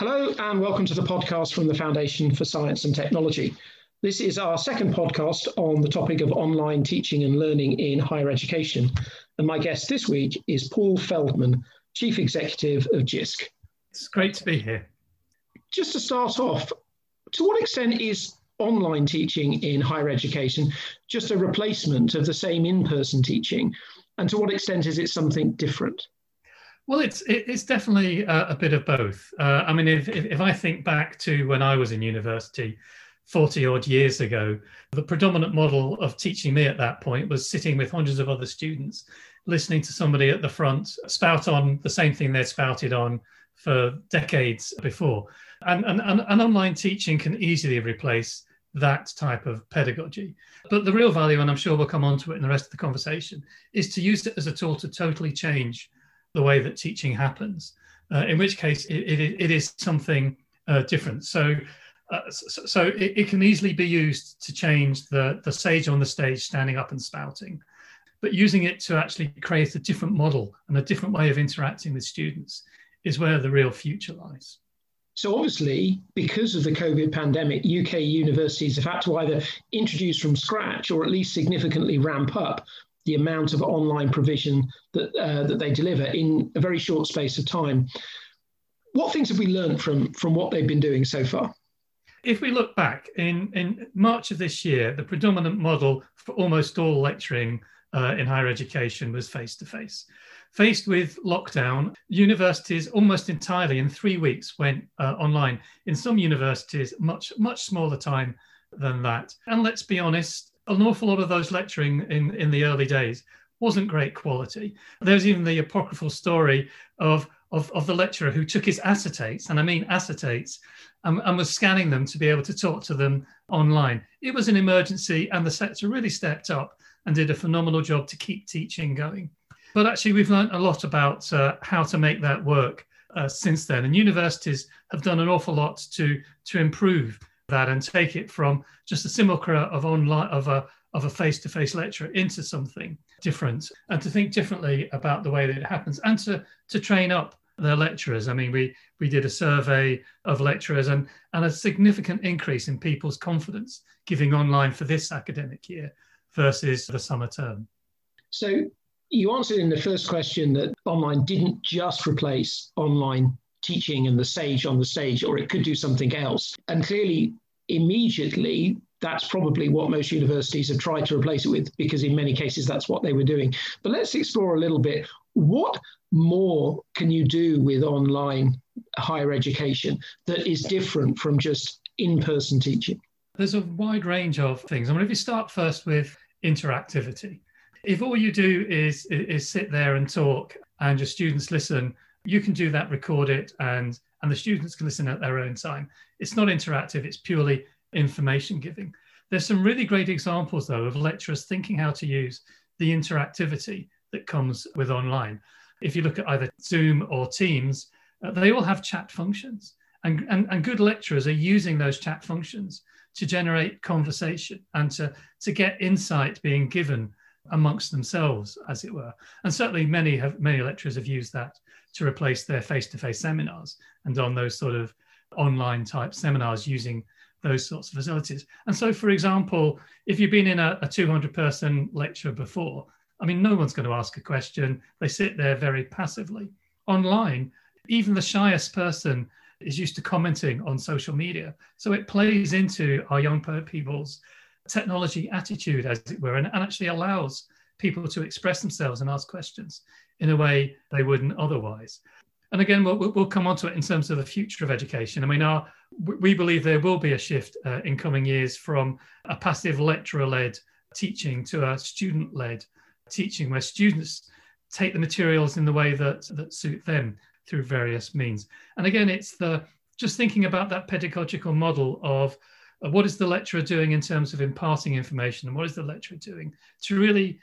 Hello, and welcome to the podcast from the Foundation for Science and Technology. This is our second podcast on the topic of online teaching and learning in higher education. And my guest this week is Paul Feldman, Chief Executive of JISC. It's great to be here. Just to start off, to what extent is online teaching in higher education just a replacement of the same in person teaching? And to what extent is it something different? Well, it's it's definitely a, bit of both. Uh, I mean, if, if, if I think back to when I was in university, forty odd years ago, the predominant model of teaching me at that point was sitting with hundreds of other students, listening to somebody at the front spout on the same thing they'd spouted on for decades before, and and, and, and online teaching can easily replace that type of pedagogy. But the real value, and I'm sure we'll come on to it in the rest of the conversation, is to use it as a tool to totally change the way that teaching happens, uh, in which case it, it, it is something uh, different. So, uh, so, so it, it, can easily be used to change the, the sage on the stage standing up and spouting, but using it to actually create a different model and a different way of interacting with students is where the real future lies. So, obviously, because of the COVID pandemic, UK universities have had to either introduce from scratch or at least significantly ramp up the amount of online provision that, uh, that they deliver in a very short space of time. What things have we learned from, from what they've been doing so far? If we look back in, in March of this year, the predominant model for almost all lecturing uh, in higher education was face to face. Faced with lockdown, universities almost entirely in three weeks went uh, online. In some universities, much, much smaller time than that. And let's be honest, an awful lot of those lecturing in, in the early days wasn't great quality. There's even the apocryphal story of, of, of the lecturer who took his acetates, and I mean acetates, and, and was scanning them to be able to talk to them online. It was an emergency, and the sector really stepped up and did a phenomenal job to keep teaching going. But actually, we've learned a lot about uh, how to make that work uh, since then, and universities have done an awful lot to, to improve that and take it from just a simulacra of online of a of a face-to-face lecture into something different and to think differently about the way that it happens and to to train up their lecturers. I mean, we we did a survey of lecturers and and a significant increase in people's confidence giving online for this academic year versus the summer term. So you answered in the first question that online didn't just replace online teaching and the sage on the stage, or it could do something else. And clearly, immediately, that's probably what most universities have tried to replace it with, because in many cases, that's what they were doing. But let's explore a little bit what more can you do with online higher education that is different from just in person teaching? There's a wide range of things. I mean, if you start first with interactivity, if all you do is, is sit there and talk and your students listen you can do that, record it, and and the students can listen at their own time. It's not interactive; it's purely information giving. There's some really great examples though of lecturers thinking how to use the interactivity that comes with online. If you look at either Zoom or Teams, uh, they all have chat functions, and, and and good lecturers are using those chat functions to generate conversation and to to get insight being given amongst themselves, as it were. And certainly many have many lecturers have used that to replace their face-to-face seminars and on those sort of online type seminars using those sorts of facilities. And so, for example, if you've been in a, a 200 person lecture before, I mean, no one's going to ask a question. They sit there very passively. Online, even the shyest person is used to commenting on social media. So it plays into our young people's technology attitude, as it were, and, and actually allows people to express themselves and ask questions in a way they wouldn't otherwise. And again, we'll, we'll come on to it in terms of the future of education. I mean, our, we believe there will be a shift uh, in coming years from a passive lecturer led teaching to a student led teaching, where students take the materials in the way that, that suit them through various means. And again, it's the just thinking about that pedagogical model of what is the lecturer doing in terms of imparting information and what is the lecturer doing to really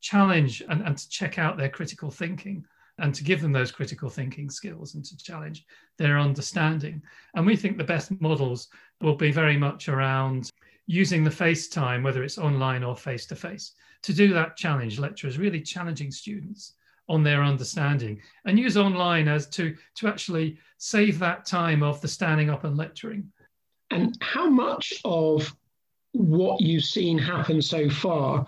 challenge and, and to check out their critical thinking and to give them those critical thinking skills and to challenge their understanding. And we think the best models will be very much around using the FaceTime, whether it's online or face to face, to do that challenge. Lecturers really challenging students on their understanding and use online as to, to actually save that time of the standing up and lecturing. And how much of what you've seen happen so far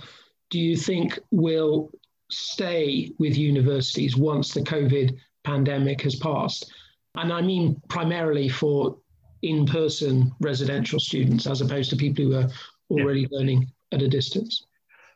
do you think will stay with universities once the COVID pandemic has passed? And I mean primarily for in person residential students as opposed to people who are already yeah. learning at a distance.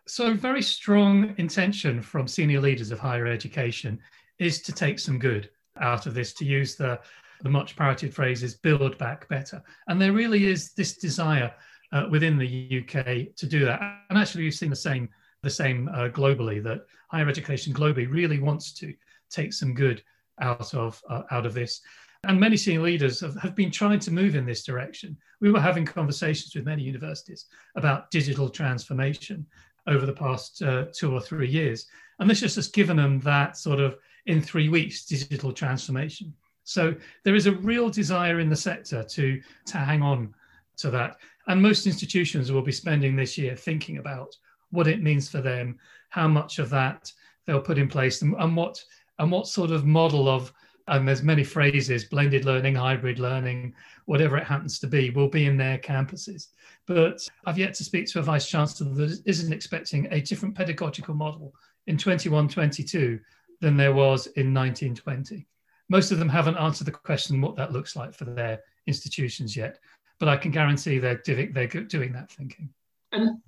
So, very strong intention from senior leaders of higher education is to take some good out of this, to use the, the much parroted phrase is build back better. And there really is this desire uh, within the UK to do that. And actually, we've seen the same the same uh, globally that higher education globally really wants to take some good out of uh, out of this. And many senior leaders have, have been trying to move in this direction. We were having conversations with many universities about digital transformation over the past uh, two or three years. And this has just given them that sort of in three weeks digital transformation. So there is a real desire in the sector to, to hang on to that. And most institutions will be spending this year thinking about what it means for them, how much of that they'll put in place, and, and what and what sort of model of and there's many phrases blended learning hybrid learning whatever it happens to be will be in their campuses but i've yet to speak to a vice chancellor that isn't expecting a different pedagogical model in 2122 than there was in 1920 most of them haven't answered the question what that looks like for their institutions yet but i can guarantee they're doing, they're doing that thinking and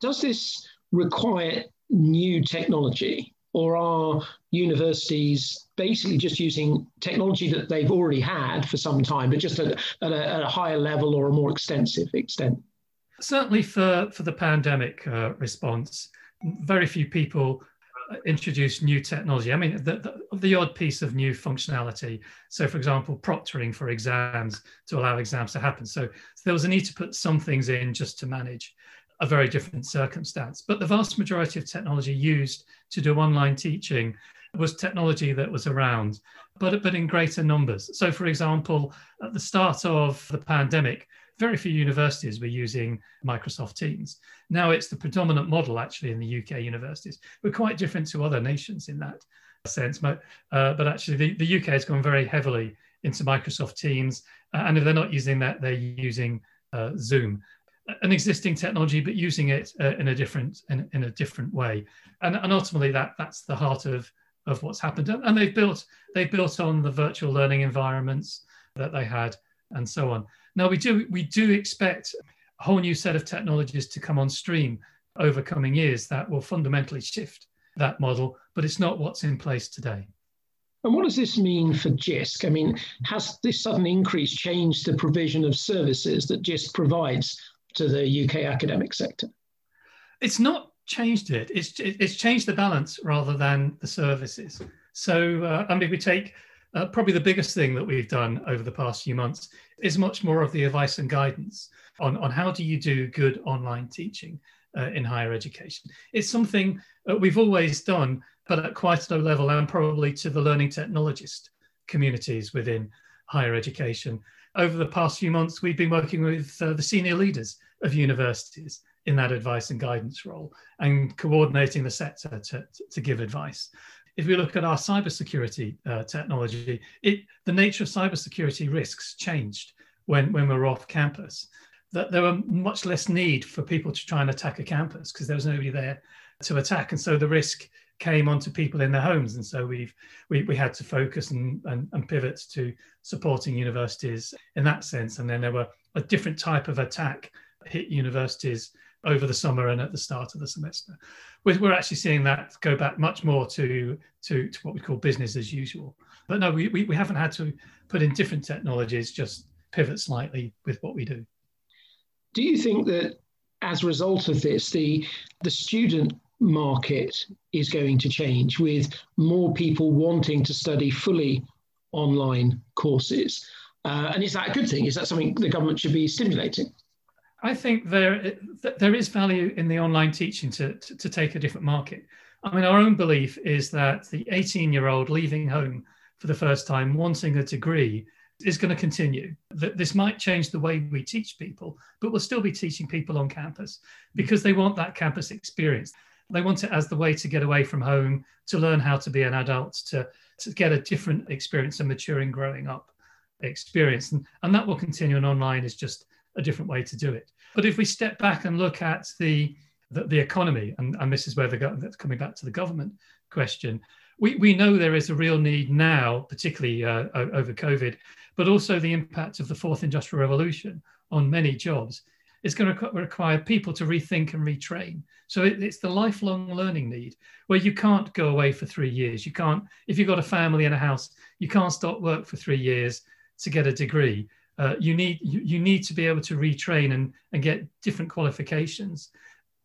does this require new technology or are universities basically just using technology that they've already had for some time, but just at, at, a, at a, higher level or a more extensive extent? Certainly, for, for the pandemic uh, response, very few people introduce new technology. I mean, the, the, the, odd piece of new functionality. So, for example, proctoring for exams to allow exams to happen. So, so there was a need to put some things in just to manage a very different circumstance. But the vast majority of technology used to do online teaching was technology that was around, but, but in greater numbers. So, for example, at the start of the pandemic, very few universities were using Microsoft Teams. Now it's the predominant model actually in the UK universities. We're quite different to other nations in that sense, but, uh, but actually the, the UK has gone very heavily into Microsoft Teams. Uh, and if they're not using that, they're using uh, Zoom an existing technology, but using it uh, in a different in, in a different way. And, and ultimately, that that's the heart of of what's happened. And they've built they've built on the virtual learning environments that they had, and so on. Now we do we do expect a whole new set of technologies to come on stream over coming years that will fundamentally shift that model, but it's not what's in place today. And what does this mean for JISC? I mean, has this sudden increase changed the provision of services that JISC provides to the UK academic sector? It's not changed it. It's it's changed the balance rather than the services. So uh, I mean, we take uh, probably the biggest thing that we've done over the past few months is much more of the advice and guidance on, on how do you do good online teaching uh, in higher education. It's something we've always done, but at quite a low level and probably to the learning technologist communities within higher education over the past few months, we've been working with uh, the senior leaders of universities in that advice and guidance role and coordinating the sector to, to give advice. If we look at our cybersecurity uh, technology, it, the nature of cybersecurity risks changed when, when we were off campus. That there were much less need for people to try and attack a campus because there was nobody there to attack. And so the risk came onto people in their homes. And so we've, we, we had to focus and, and, and pivot to supporting universities in that sense. And then there were a different type of attack hit universities over the summer and at the start of the semester. We're, we're actually seeing that go back much more to, to, to what we call business as usual. But no, we, we, we haven't had to put in different technologies, just pivot slightly with what we do. Do you think that as a result of this, the, the student market is going to change with more people wanting to study fully online courses. Uh, and is that a good thing? Is that something the government should be stimulating? I think there there is value in the online teaching to, to, to take a different market. I mean, our own belief is that the 18 year old leaving home for the first time, wanting a degree, is going to continue. That this might change the way we teach people, but we'll still be teaching people on campus because they want that campus experience They want it as the way to get away from home, to learn how to be an adult, to, to get a different experience, a maturing, growing up experience. And, and that will continue, and online is just a different way to do it. But if we step back and look at the, the, the economy, and, and this is where the that's coming back to the government question, we, we know there is a real need now, particularly uh, over COVID, but also the impact of the fourth industrial revolution on many jobs is going to require people to rethink and retrain. So it, it's the lifelong learning need where you can't go away for three years. You can't, if you've got a family and a house, you can't stop work for three years to get a degree. Uh, you need you, you need to be able to retrain and, and get different qualifications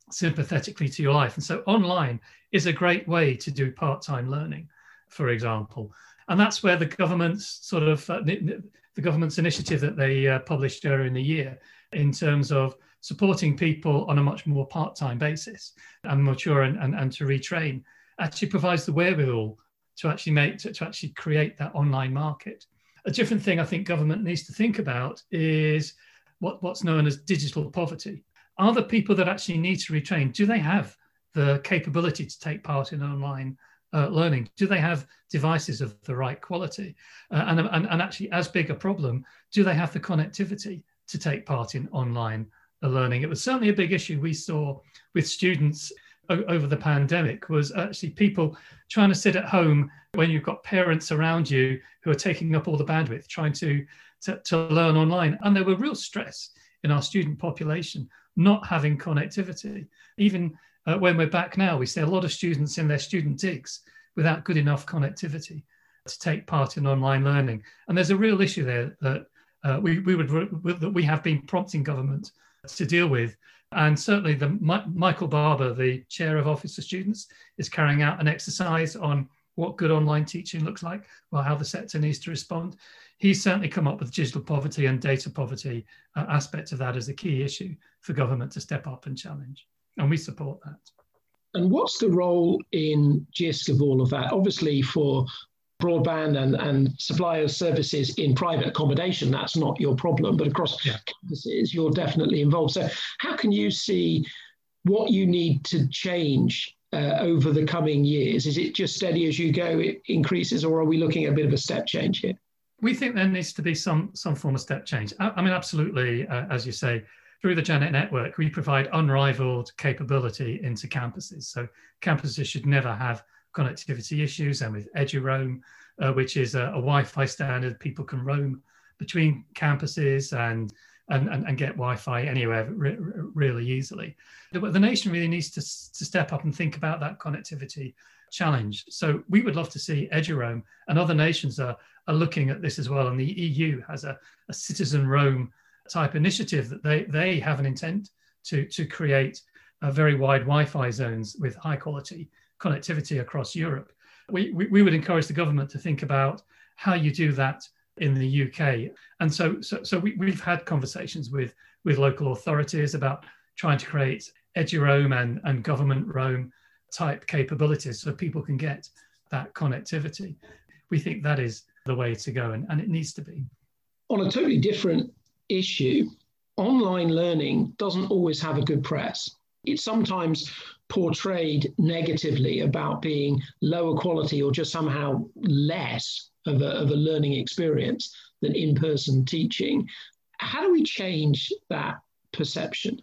sympathetically to your life. And so online is a great way to do part-time learning, for example. And that's where the government's sort of uh, the government's initiative that they uh, published earlier in the year in terms of supporting people on a much more part-time basis and mature and, and, and to retrain actually provides the wherewithal to actually make to, to actually create that online market. A different thing I think government needs to think about is what, what's known as digital poverty. Are the people that actually need to retrain, do they have the capability to take part in online uh, learning? Do they have devices of the right quality? Uh, and, and, and actually, as big a problem, do they have the connectivity to take part in online learning? It was certainly a big issue we saw with students over the pandemic was actually people trying to sit at home when you've got parents around you who are taking up all the bandwidth trying to, to, to learn online and there were real stress in our student population not having connectivity even uh, when we're back now, we see a lot of students in their student digs without good enough connectivity to take part in online learning. And there's a real issue there that uh, we, we would that we have been prompting government to deal with. And certainly, the Michael Barber, the chair of Office for Students, is carrying out an exercise on what good online teaching looks like, well, how the sector needs to respond. He's certainly come up with digital poverty and data poverty uh, aspect of that as a key issue for government to step up and challenge and we support that. And what's the role in JISC of all of that? Obviously, for broadband and, and supplier services in private accommodation, that's not your problem, but across yeah. campuses, you're definitely involved. So, how can you see what you need to change uh, over the coming years? Is it just steady as you go, it increases, or are we looking at a bit of a step change here? We think there needs to be some some form of step change. I, I mean, absolutely, uh, as you say, through the Janet network, we provide unrivaled capability into campuses. So campuses should never have connectivity issues. And with EduRoam, uh, which is a, a, Wi-Fi standard, people can roam between campuses and and, and, and get Wi-Fi anywhere re- really easily. But the nation really needs to, to step up and think about that connectivity challenge. So we would love to see EduRoam and other nations are, are looking at this as well. And the EU has a, a citizen roam type initiative that they, they have an intent to, to create a very wide Wi-Fi zones with high quality connectivity across Europe. We, we, we, would encourage the government to think about how you do that in the UK. And so, so, so we, we've had conversations with, with local authorities about trying to create EduRoam and, and government Roam type capabilities so people can get that connectivity. We think that is the way to go, and, and it needs to be. On a totally different issue, online learning doesn't always have a good press. It's sometimes portrayed negatively about being lower quality or just somehow less of a, of a learning experience than in person teaching. How do we change that perception?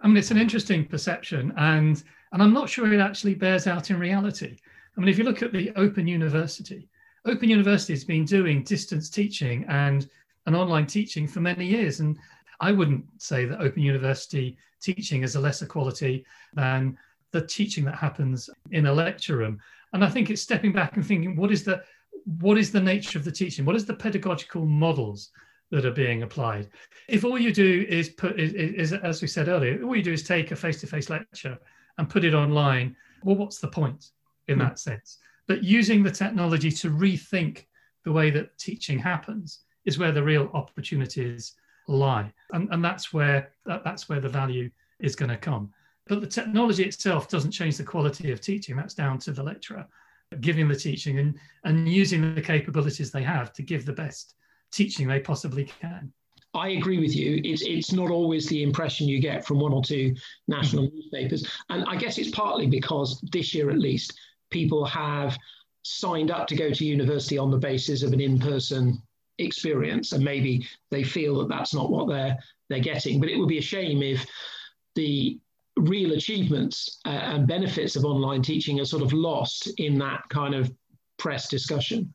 I mean, it's an interesting perception, and, and I'm not sure it actually bears out in reality. I mean, if you look at the Open University, Open University has been doing distance teaching and and online teaching for many years. And I wouldn't say that Open University teaching is a lesser quality than the teaching that happens in a lecture room. And I think it's stepping back and thinking, what is the what is the nature of the teaching? What is the pedagogical models that are being applied? If all you do is put is, is as we said earlier, all you do is take a face-to-face lecture and put it online, well, what's the point in mm. that sense? But using the technology to rethink the way that teaching happens is where the real opportunities lie. And, and that's where that, that's where the value is going to come. But the technology itself doesn't change the quality of teaching. That's down to the lecturer giving the teaching and, and using the capabilities they have to give the best teaching they possibly can. I agree with you. It's it's not always the impression you get from one or two national mm-hmm. newspapers, and I guess it's partly because this year at least people have signed up to go to university on the basis of an in-person experience, and maybe they feel that that's not what they're they're getting. But it would be a shame if the real achievements uh, and benefits of online teaching are sort of lost in that kind of press discussion.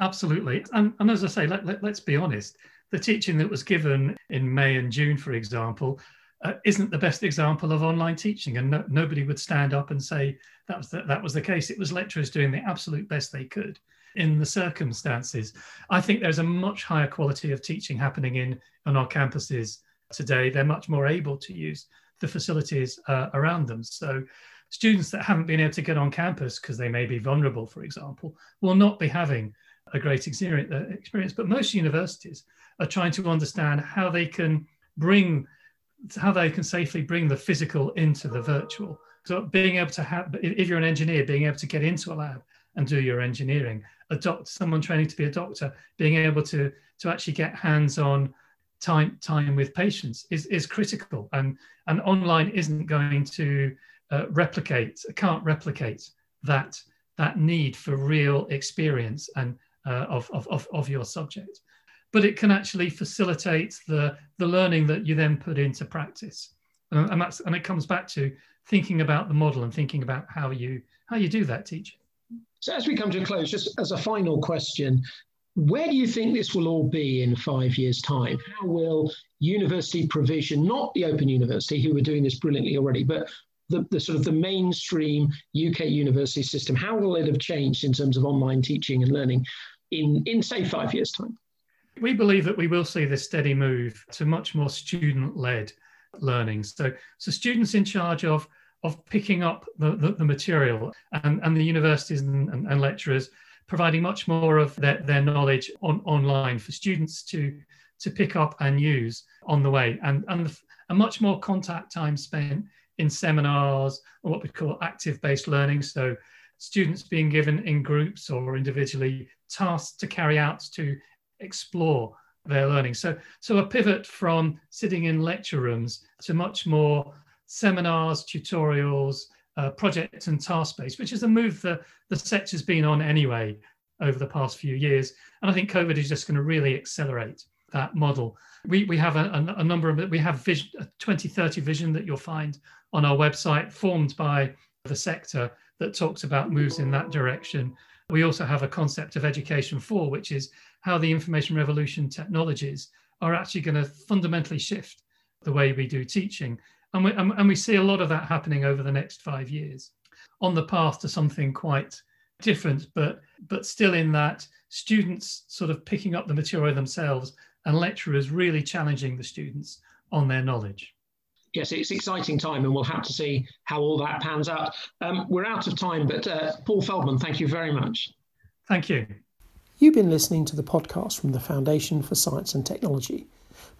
Absolutely. And, and as I say, let, let, let's be honest, the teaching that was given in May and June, for example, uh, isn't the best example of online teaching. And no, nobody would stand up and say that was, the, that was the case. It was lecturers doing the absolute best they could in the circumstances. I think there's a much higher quality of teaching happening in on our campuses today. They're much more able to use the facilities uh, around them. So students that haven't been able to get on campus because they may be vulnerable, for example, will not be having a great uh, experience. But most universities are trying to understand how they can bring, how they can safely bring the physical into the virtual. So being able to have, if you're an engineer, being able to get into a lab and do your engineering, a doctor, someone training to be a doctor, being able to to actually get hands-on time time with patients is is critical, and and online isn't going to uh, replicate, can't replicate that that need for real experience and uh, of, of, of your subject. But it can actually facilitate the, the learning that you then put into practice. And, and, that's, and it comes back to thinking about the model and thinking about how you, how you do that teaching. So as we come to a close, just as a final question, where do you think this will all be in five years' time? How will university provision, not the Open University, who are doing this brilliantly already, but the, the, sort of the mainstream UK university system, how will it have changed in terms of online teaching and learning in, in say, five years' time? We believe that we will see this steady move to much more student-led learning. So, so students in charge of of picking up the, the, the material and, and the universities and, and, and, lecturers providing much more of their, their knowledge on, online for students to, to pick up and use on the way and, and a much more contact time spent in seminars or what we call active based learning. So students being given in groups or individually tasks to carry out to explore their learning. So, so a pivot from sitting in lecture rooms to much more seminars, tutorials, uh, project and task based, which is a move that the sector's been on anyway over the past few years. And I think COVID is just going to really accelerate that model. We, we have a, a, a number of, we have vision, a 2030 vision that you'll find on our website formed by the sector that talks about moves in that direction. We also have a concept of education for, which is how the information revolution technologies are actually going to fundamentally shift the way we do teaching. And we, and we see a lot of that happening over the next five years on the path to something quite different, but, but still in that students sort of picking up the material themselves and lecturers really challenging the students on their knowledge yes, it's exciting time, and we'll have to see how all that pans out. Um, we're out of time, but uh, Paul Feldman, thank you very much. Thank you. You've been listening to the podcast from the Foundation for Science and Technology.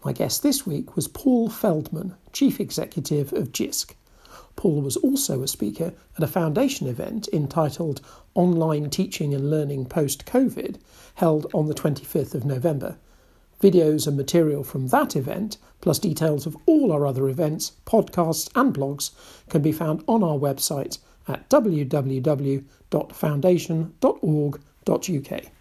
My guest this week was Paul Feldman, Chief Executive of JISC. Paul was also a speaker at a foundation event entitled Online Teaching and Learning Post COVID, held on the 25th of November. Videos and material from that event, plus details of all our other events, podcasts, and blogs, can be found on our website at www.foundation.org.uk.